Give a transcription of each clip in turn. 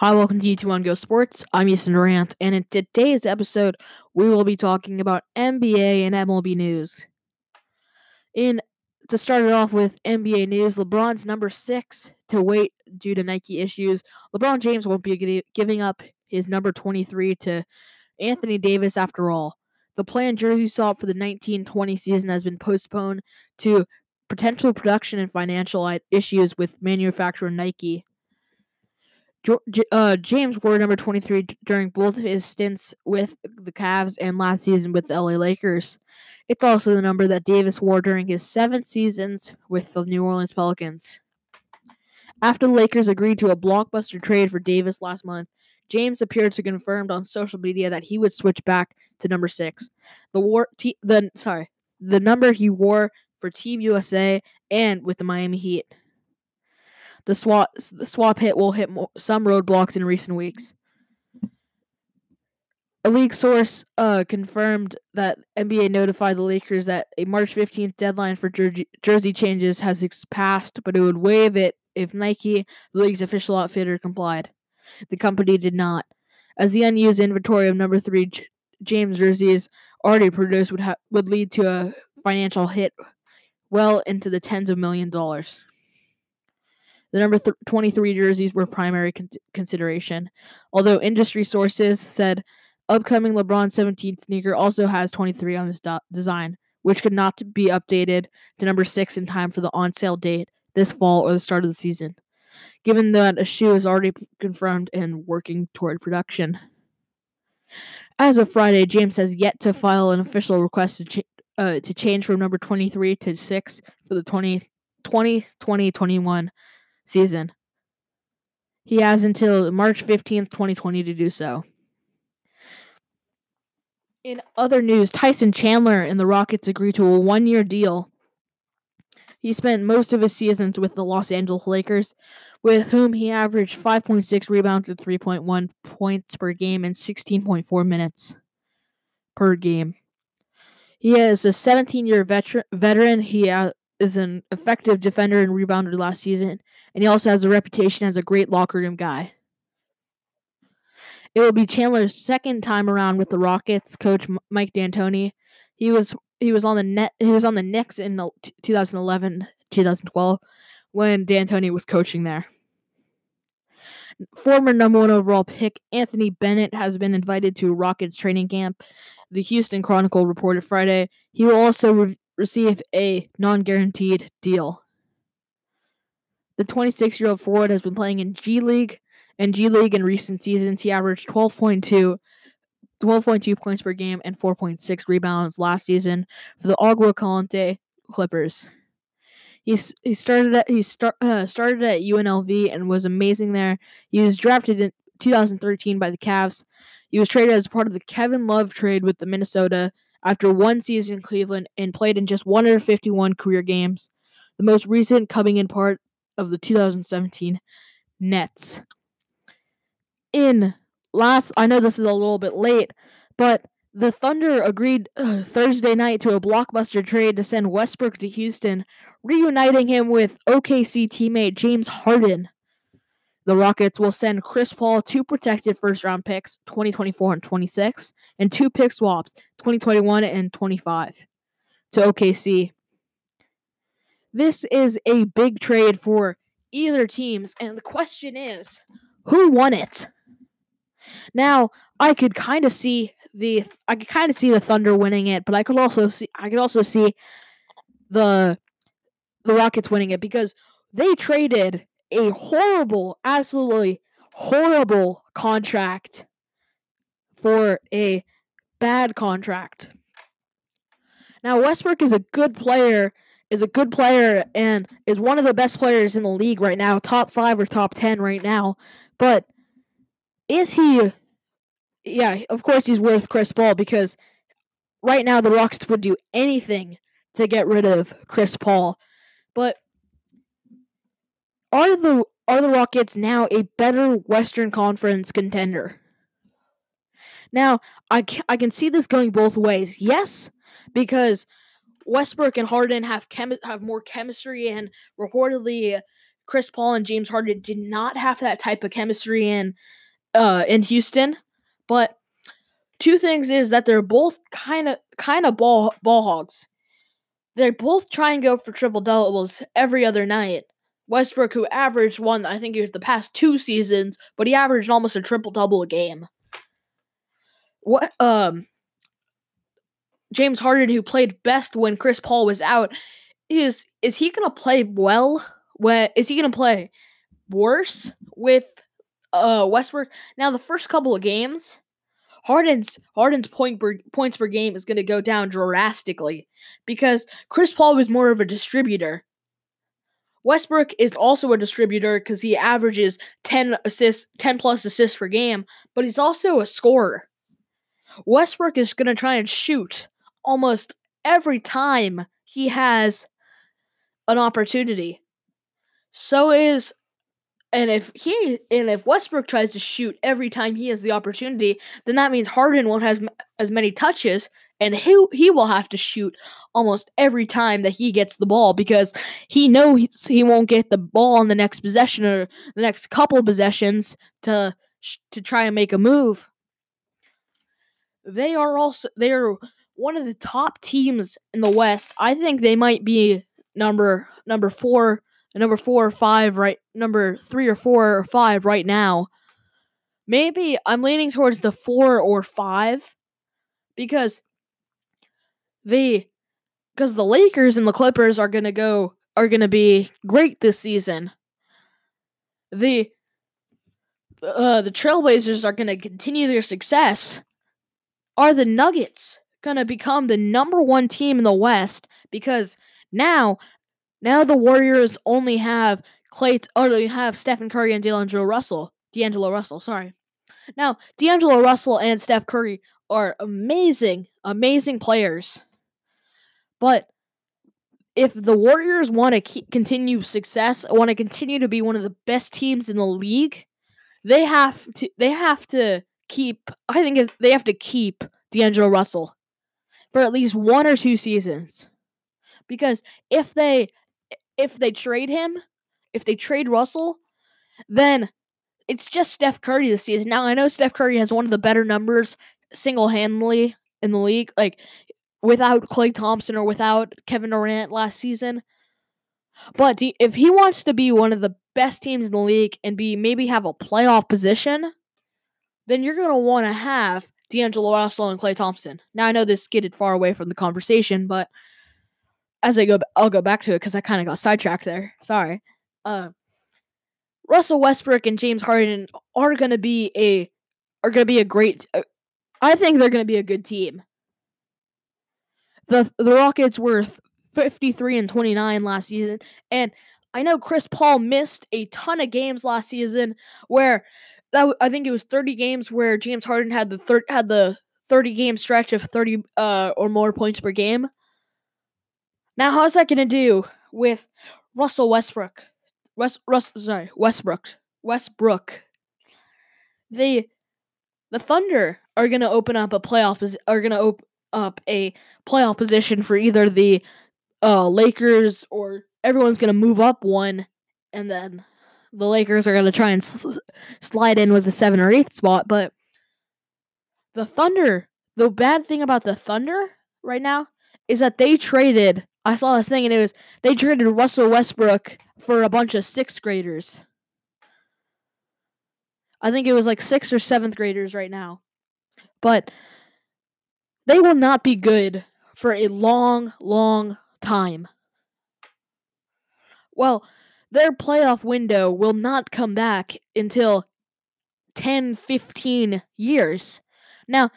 Hi, welcome to YouTube on Go Sports. I'm Easton Durant, and in today's episode, we will be talking about NBA and MLB news. In to start it off with NBA news, LeBron's number six to wait due to Nike issues. LeBron James won't be giving up his number 23 to Anthony Davis after all. The planned jersey swap for the 1920 season has been postponed to potential production and financial issues with manufacturer Nike. Uh, James wore number 23 during both of his stints with the Cavs and last season with the LA Lakers. It's also the number that Davis wore during his seven seasons with the New Orleans Pelicans. After the Lakers agreed to a blockbuster trade for Davis last month, James appeared to confirm on social media that he would switch back to number six. The war, t- the sorry, the number he wore for Team USA and with the Miami Heat. The swap the swap hit will hit some roadblocks in recent weeks. A league source uh, confirmed that NBA notified the Lakers that a March 15th deadline for jersey, jersey changes has passed, but it would waive it if Nike, the league's official outfitter, complied. The company did not, as the unused inventory of number three J- James jerseys already produced would ha- would lead to a financial hit well into the tens of million dollars. The number th- 23 jerseys were primary con- consideration, although industry sources said upcoming LeBron 17 sneaker also has 23 on its do- design, which could not be updated to number 6 in time for the on sale date this fall or the start of the season, given that a shoe is already confirmed and working toward production. As of Friday, James has yet to file an official request to, uh, to change from number 23 to 6 for the 20, 2020 21 season. He has until March 15th, 2020 to do so. In other news, Tyson Chandler and the Rockets agreed to a one year deal. He spent most of his seasons with the Los Angeles Lakers, with whom he averaged 5.6 rebounds and 3.1 points per game and 16.4 minutes per game. He is a 17 year veteran, veteran. He uh, is an effective defender and rebounder last season, and he also has a reputation as a great locker room guy. It will be Chandler's second time around with the Rockets coach Mike D'Antoni. He was he was on the net he was on the Knicks in 2011 2012 when D'Antoni was coaching there. Former number one overall pick Anthony Bennett has been invited to Rockets training camp. The Houston Chronicle reported Friday he will also receive a non-guaranteed deal. The 26 year old forward has been playing in G League and G League in recent seasons. He averaged 12.2, 12.2 points per game and 4.6 rebounds last season for the Agua Caliente Clippers. He's, he started at he start, uh, started at UNLV and was amazing there. He was drafted in 2013 by the Cavs. He was traded as part of the Kevin Love trade with the Minnesota after one season in Cleveland and played in just 151 career games. The most recent coming in part of the 2017 Nets. In last, I know this is a little bit late, but the Thunder agreed uh, Thursday night to a blockbuster trade to send Westbrook to Houston, reuniting him with OKC teammate James Harden. The Rockets will send Chris Paul two protected first round picks, 2024 and 26, and two pick swaps, 2021 and 25, to OKC this is a big trade for either teams, and the question is, who won it? Now, I could kind of see the I could kind of see the Thunder winning it, but I could also see I could also see the the Rockets winning it because they traded a horrible, absolutely horrible contract for a bad contract. Now Westbrook is a good player is a good player and is one of the best players in the league right now, top five or top 10 right now. But is he, yeah, of course he's worth Chris Paul because right now the Rockets would do anything to get rid of Chris Paul. But are the are the Rockets now a better Western Conference contender? Now, I, I can see this going both ways. Yes, because Westbrook and Harden have chem- have more chemistry, and reportedly, Chris Paul and James Harden did not have that type of chemistry in uh in Houston, but two things is that they're both kind of kind of ball ball hogs. They both try and go for triple doubles every other night. Westbrook, who averaged one, I think it was the past two seasons, but he averaged almost a triple double a game. What um James Harden, who played best when Chris Paul was out, is is he gonna play well? When is he gonna play worse with uh Westbrook? Now the first couple of games, Harden's Harden's point per, points per game is gonna go down drastically because Chris Paul was more of a distributor. Westbrook is also a distributor because he averages 10 assists, 10 plus assists per game, but he's also a scorer. Westbrook is going to try and shoot almost every time he has an opportunity. So is and if he and if Westbrook tries to shoot every time he has the opportunity, then that means Harden won't have as many touches and he he will have to shoot almost every time that he gets the ball because he knows he won't get the ball on the next possession or the next couple of possessions to to try and make a move. They are also they are one of the top teams in the West. I think they might be number number 4, number 4 or 5 right number 3 or 4 or 5 right now. Maybe I'm leaning towards the 4 or 5 because the because the Lakers and the Clippers are gonna go are gonna be great this season. The uh, the Trailblazers are gonna continue their success. Are the Nuggets gonna become the number one team in the West? Because now, now the Warriors only have Klay, or they have Stephen Curry and D'Angelo Russell. D'Angelo Russell, sorry. Now, D'Angelo Russell and Steph Curry are amazing, amazing players. But if the Warriors want to keep, continue success, want to continue to be one of the best teams in the league, they have to they have to keep I think they have to keep D'Angelo Russell for at least one or two seasons. Because if they if they trade him, if they trade Russell, then it's just Steph Curry this season. Now I know Steph Curry has one of the better numbers single handedly in the league. Like without Klay Thompson or without Kevin Durant last season. But if he wants to be one of the best teams in the league and be maybe have a playoff position, then you're going to want to have D'Angelo Russell and Klay Thompson. Now I know this skidded far away from the conversation, but as I go, I'll go back to it because I kind of got sidetracked there. Sorry. Uh, Russell Westbrook and James Harden are going to be a are going to be a great. Uh, I think they're going to be a good team. The the Rockets were 53 and 29 last season and I know Chris Paul missed a ton of games last season where that I think it was 30 games where James Harden had the thir- had the 30 game stretch of 30 uh, or more points per game. Now, how's that going to do with Russell Westbrook? West Russ sorry, Westbrook. Westbrook. The the Thunder are going to open up a playoff are going to op- up a playoff position for either the uh, Lakers or everyone's going to move up one, and then the Lakers are going to try and sl- slide in with the seven or eighth spot. But the Thunder, the bad thing about the Thunder right now is that they traded. I saw this thing, and it was they traded Russell Westbrook for a bunch of sixth graders. I think it was like sixth or seventh graders right now. But they will not be good for a long, long time. Well, their playoff window will not come back until 10, 15 years. Now,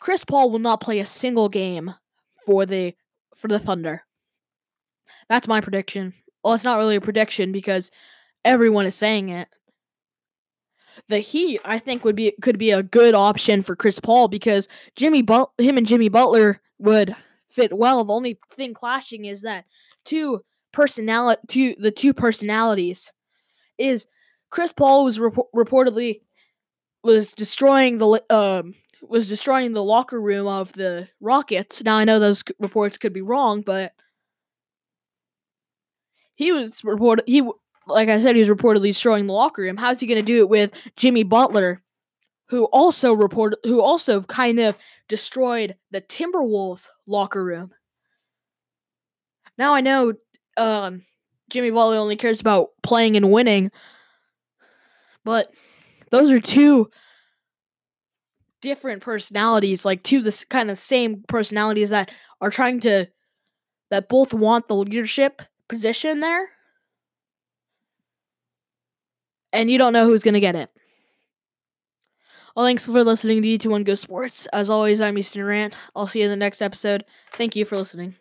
Chris Paul will not play a single game for the for the Thunder. That's my prediction. Well, it's not really a prediction because everyone is saying it the Heat, I think, would be could be a good option for Chris Paul because Jimmy but- him and Jimmy Butler would fit well. The only thing clashing is that two personality, two the two personalities, is Chris Paul was reportedly was destroying the um was destroying the locker room of the Rockets. Now I know those reports could be wrong, but he was reported he like I said, he's reportedly destroying the locker room. How's he going to do it with Jimmy Butler, who also reported, who also kind of destroyed the Timberwolves locker room? Now I know um, Jimmy Butler only cares about playing and winning, but those are two different personalities, like two the kind of same personalities that are trying to that both want the leadership position there. And you don't know who's going to get it. Well, thanks for listening to E21 Go Sports. As always, I'm Easton Rant. I'll see you in the next episode. Thank you for listening.